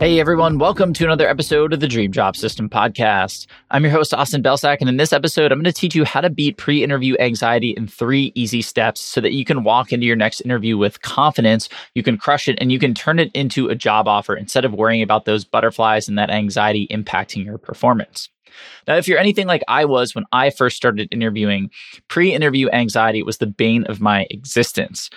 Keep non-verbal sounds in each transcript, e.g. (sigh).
Hey everyone, welcome to another episode of the Dream Job System podcast. I'm your host, Austin Belcak, and in this episode, I'm going to teach you how to beat pre interview anxiety in three easy steps so that you can walk into your next interview with confidence, you can crush it, and you can turn it into a job offer instead of worrying about those butterflies and that anxiety impacting your performance. Now, if you're anything like I was when I first started interviewing, pre interview anxiety was the bane of my existence.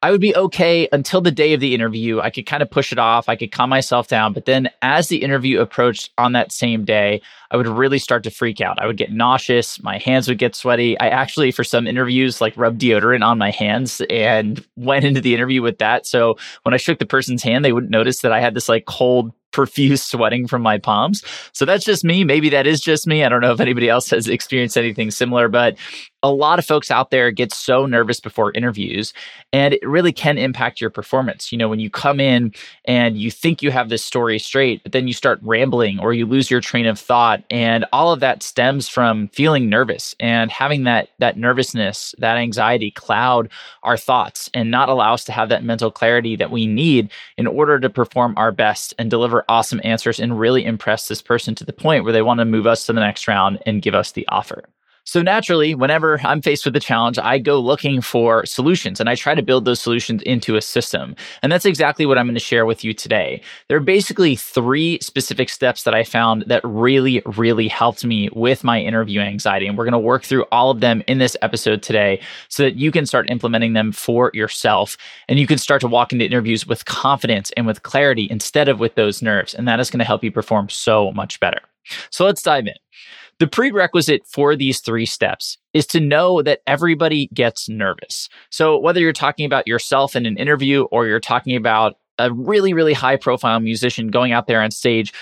I would be okay until the day of the interview. I could kind of push it off. I could calm myself down. But then as the interview approached on that same day, I would really start to freak out. I would get nauseous. My hands would get sweaty. I actually, for some interviews, like rubbed deodorant on my hands and (laughs) went into the interview with that. So when I shook the person's hand, they wouldn't notice that I had this like cold profuse sweating from my palms. So that's just me. Maybe that is just me. I don't know if anybody else has experienced anything similar, but a lot of folks out there get so nervous before interviews and it really can impact your performance. You know, when you come in and you think you have this story straight, but then you start rambling or you lose your train of thought and all of that stems from feeling nervous and having that that nervousness, that anxiety cloud our thoughts and not allow us to have that mental clarity that we need in order to perform our best and deliver awesome answers and really impress this person to the point where they want to move us to the next round and give us the offer. So naturally, whenever I'm faced with a challenge, I go looking for solutions and I try to build those solutions into a system. And that's exactly what I'm going to share with you today. There are basically three specific steps that I found that really, really helped me with my interview anxiety. And we're going to work through all of them in this episode today so that you can start implementing them for yourself and you can start to walk into interviews with confidence and with clarity instead of with those nerves. And that is going to help you perform so much better. So let's dive in. The prerequisite for these three steps is to know that everybody gets nervous. So, whether you're talking about yourself in an interview or you're talking about a really, really high profile musician going out there on stage,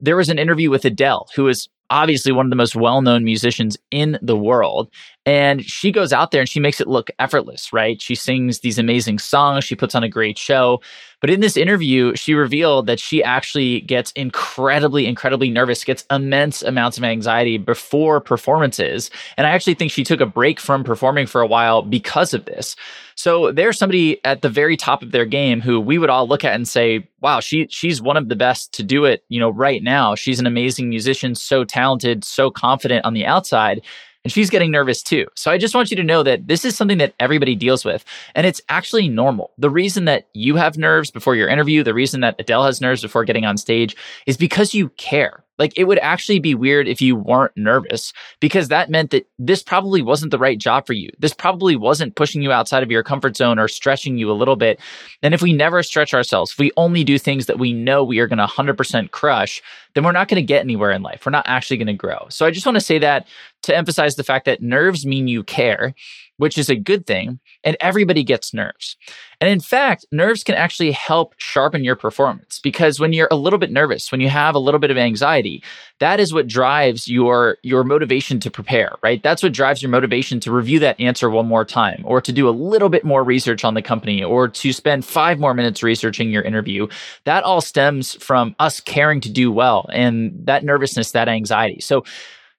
there was an interview with Adele, who is obviously one of the most well known musicians in the world. And she goes out there and she makes it look effortless, right? She sings these amazing songs, she puts on a great show. But in this interview, she revealed that she actually gets incredibly, incredibly nervous, gets immense amounts of anxiety before performances. And I actually think she took a break from performing for a while because of this. So there's somebody at the very top of their game who we would all look at and say, wow, she she's one of the best to do it, you know, right now. She's an amazing musician, so talented, so confident on the outside and she's getting nervous too. So I just want you to know that this is something that everybody deals with and it's actually normal. The reason that you have nerves before your interview, the reason that Adele has nerves before getting on stage is because you care. Like it would actually be weird if you weren't nervous because that meant that this probably wasn't the right job for you. This probably wasn't pushing you outside of your comfort zone or stretching you a little bit. And if we never stretch ourselves, if we only do things that we know we are going to 100% crush, then we're not going to get anywhere in life. We're not actually going to grow. So I just want to say that to emphasize the fact that nerves mean you care which is a good thing. And everybody gets nerves. And in fact, nerves can actually help sharpen your performance because when you're a little bit nervous, when you have a little bit of anxiety, that is what drives your your motivation to prepare, right? That's what drives your motivation to review that answer one more time or to do a little bit more research on the company or to spend 5 more minutes researching your interview. That all stems from us caring to do well and that nervousness, that anxiety. So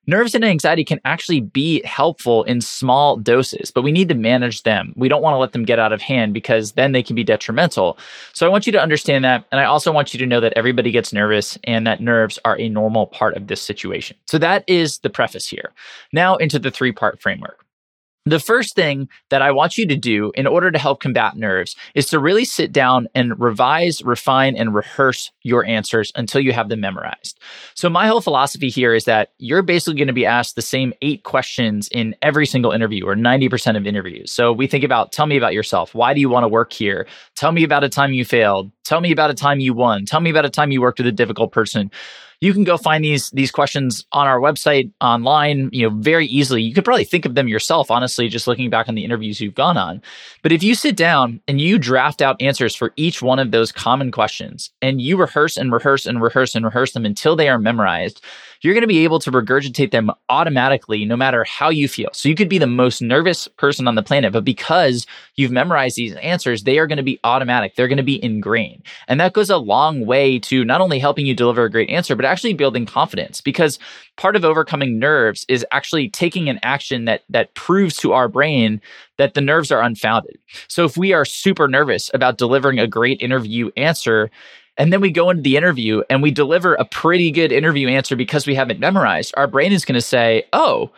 Nerves and anxiety can actually be helpful in small doses, but we need to manage them. We don't want to let them get out of hand because then they can be detrimental. So I want you to understand that. And I also want you to know that everybody gets nervous and that nerves are a normal part of this situation. So that is the preface here. Now into the three part framework. The first thing that I want you to do in order to help combat nerves is to really sit down and revise, refine, and rehearse your answers until you have them memorized. So, my whole philosophy here is that you're basically going to be asked the same eight questions in every single interview or 90% of interviews. So, we think about tell me about yourself. Why do you want to work here? Tell me about a time you failed. Tell me about a time you won. Tell me about a time you worked with a difficult person you can go find these these questions on our website online you know very easily you could probably think of them yourself honestly just looking back on the interviews you've gone on but if you sit down and you draft out answers for each one of those common questions and you rehearse and rehearse and rehearse and rehearse them until they are memorized you're going to be able to regurgitate them automatically no matter how you feel. So you could be the most nervous person on the planet, but because you've memorized these answers, they are going to be automatic. They're going to be ingrained. And that goes a long way to not only helping you deliver a great answer, but actually building confidence because part of overcoming nerves is actually taking an action that that proves to our brain that the nerves are unfounded. So if we are super nervous about delivering a great interview answer, and then we go into the interview and we deliver a pretty good interview answer because we haven't memorized, our brain is going to say, oh,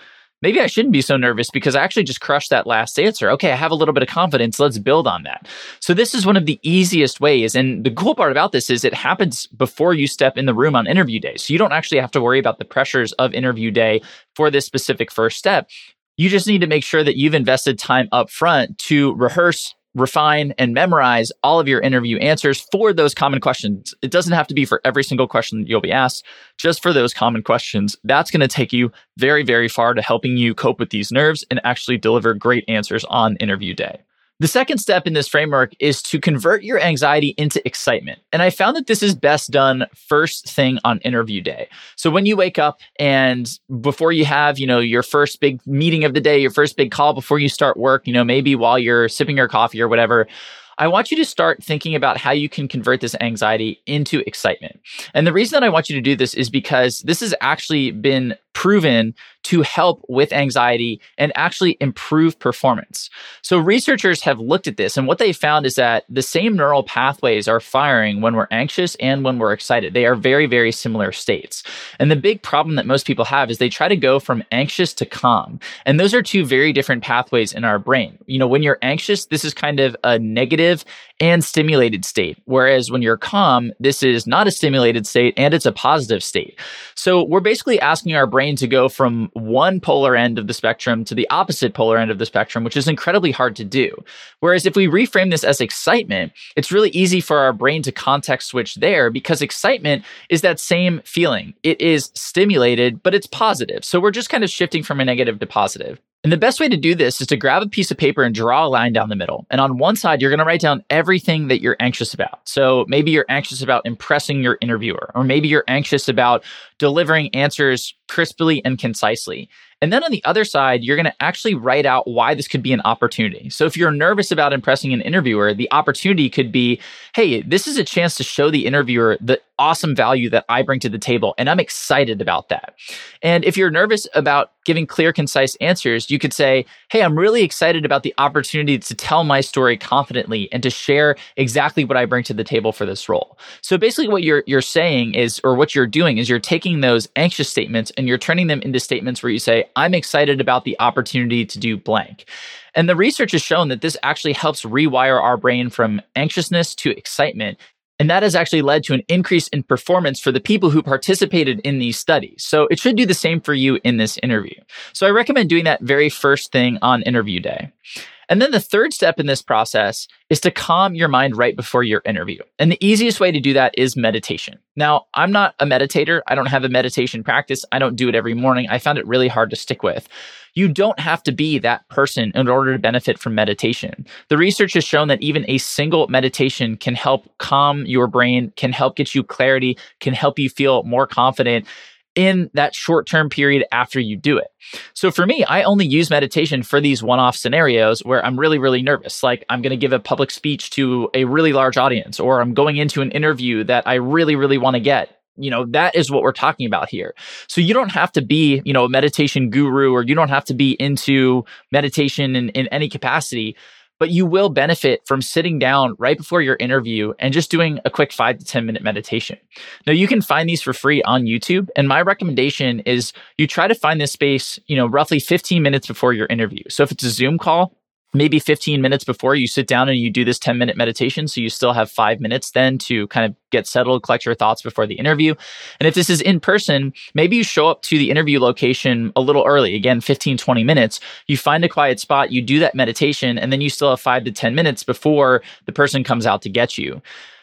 maybe I shouldn't be so nervous because I actually just crushed that last answer. Okay, I have a little bit of confidence. Let's build on that. So, this is one of the easiest ways. And the cool part about this is it happens before you step in the room on interview day. So, you don't actually have to worry about the pressures of interview day for this specific first step. You just need to make sure that you've invested time up front to rehearse refine and memorize all of your interview answers for those common questions. It doesn't have to be for every single question that you'll be asked, just for those common questions. That's going to take you very, very far to helping you cope with these nerves and actually deliver great answers on interview day. The second step in this framework is to convert your anxiety into excitement. And I found that this is best done first thing on interview day. So when you wake up and before you have, you know, your first big meeting of the day, your first big call before you start work, you know, maybe while you're sipping your coffee or whatever, I want you to start thinking about how you can convert this anxiety into excitement. And the reason that I want you to do this is because this has actually been proven to help with anxiety and actually improve performance. So, researchers have looked at this, and what they found is that the same neural pathways are firing when we're anxious and when we're excited. They are very, very similar states. And the big problem that most people have is they try to go from anxious to calm. And those are two very different pathways in our brain. You know, when you're anxious, this is kind of a negative and stimulated state. Whereas when you're calm, this is not a stimulated state and it's a positive state. So, we're basically asking our brain to go from one polar end of the spectrum to the opposite polar end of the spectrum, which is incredibly hard to do. Whereas if we reframe this as excitement, it's really easy for our brain to context switch there because excitement is that same feeling. It is stimulated, but it's positive. So we're just kind of shifting from a negative to positive. And the best way to do this is to grab a piece of paper and draw a line down the middle. And on one side, you're going to write down everything that you're anxious about. So maybe you're anxious about impressing your interviewer, or maybe you're anxious about delivering answers crisply and concisely. And then on the other side, you're going to actually write out why this could be an opportunity. So if you're nervous about impressing an interviewer, the opportunity could be, hey, this is a chance to show the interviewer the awesome value that I bring to the table. And I'm excited about that. And if you're nervous about giving clear, concise answers, you could say, Hey, I'm really excited about the opportunity to tell my story confidently and to share exactly what I bring to the table for this role. So basically what you're, you're saying is, or what you're doing is you're taking those anxious statements and you're turning them into statements where you say, I'm excited about the opportunity to do blank. And the research has shown that this actually helps rewire our brain from anxiousness to excitement. And that has actually led to an increase in performance for the people who participated in these studies. So it should do the same for you in this interview. So I recommend doing that very first thing on interview day. And then the third step in this process is to calm your mind right before your interview. And the easiest way to do that is meditation. Now, I'm not a meditator. I don't have a meditation practice. I don't do it every morning. I found it really hard to stick with. You don't have to be that person in order to benefit from meditation. The research has shown that even a single meditation can help calm your brain, can help get you clarity, can help you feel more confident in that short term period after you do it. So for me, I only use meditation for these one off scenarios where I'm really, really nervous. Like I'm going to give a public speech to a really large audience, or I'm going into an interview that I really, really want to get. You know, that is what we're talking about here. So you don't have to be, you know, a meditation guru or you don't have to be into meditation in, in any capacity but you will benefit from sitting down right before your interview and just doing a quick five to 10 minute meditation. Now, you can find these for free on YouTube. And my recommendation is you try to find this space, you know, roughly 15 minutes before your interview. So if it's a Zoom call, maybe 15 minutes before you sit down and you do this 10 minute meditation. So you still have five minutes then to kind of get settled, collect your thoughts before the interview. And if this is in person, maybe you show up to the interview location a little early, again, 15, 20 minutes. You find a quiet spot, you do that meditation, and then you still have five to 10 minutes before the person comes out to get you.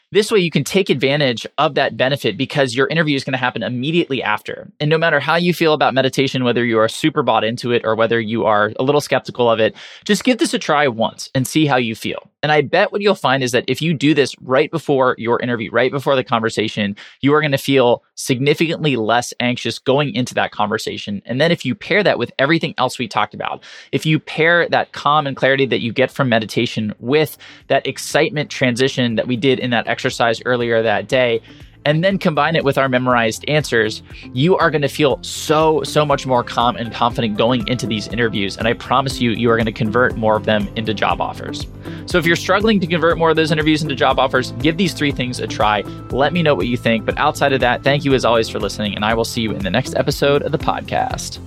This way, you can take advantage of that benefit because your interview is going to happen immediately after. And no matter how you feel about meditation, whether you are super bought into it or whether you are a little skeptical of it, just give this a try once and see how you feel. And I bet what you'll find is that if you do this right before your interview, right before the conversation, you are going to feel significantly less anxious going into that conversation. And then if you pair that with everything else we talked about, if you pair that calm and clarity that you get from meditation with that excitement transition that we did in that exercise earlier that day, and then combine it with our memorized answers, you are going to feel so, so much more calm and confident going into these interviews. And I promise you, you are going to convert more of them into job offers. So if you're struggling to convert more of those interviews into job offers, give these three things a try. Let me know what you think. But outside of that, thank you as always for listening. And I will see you in the next episode of the podcast.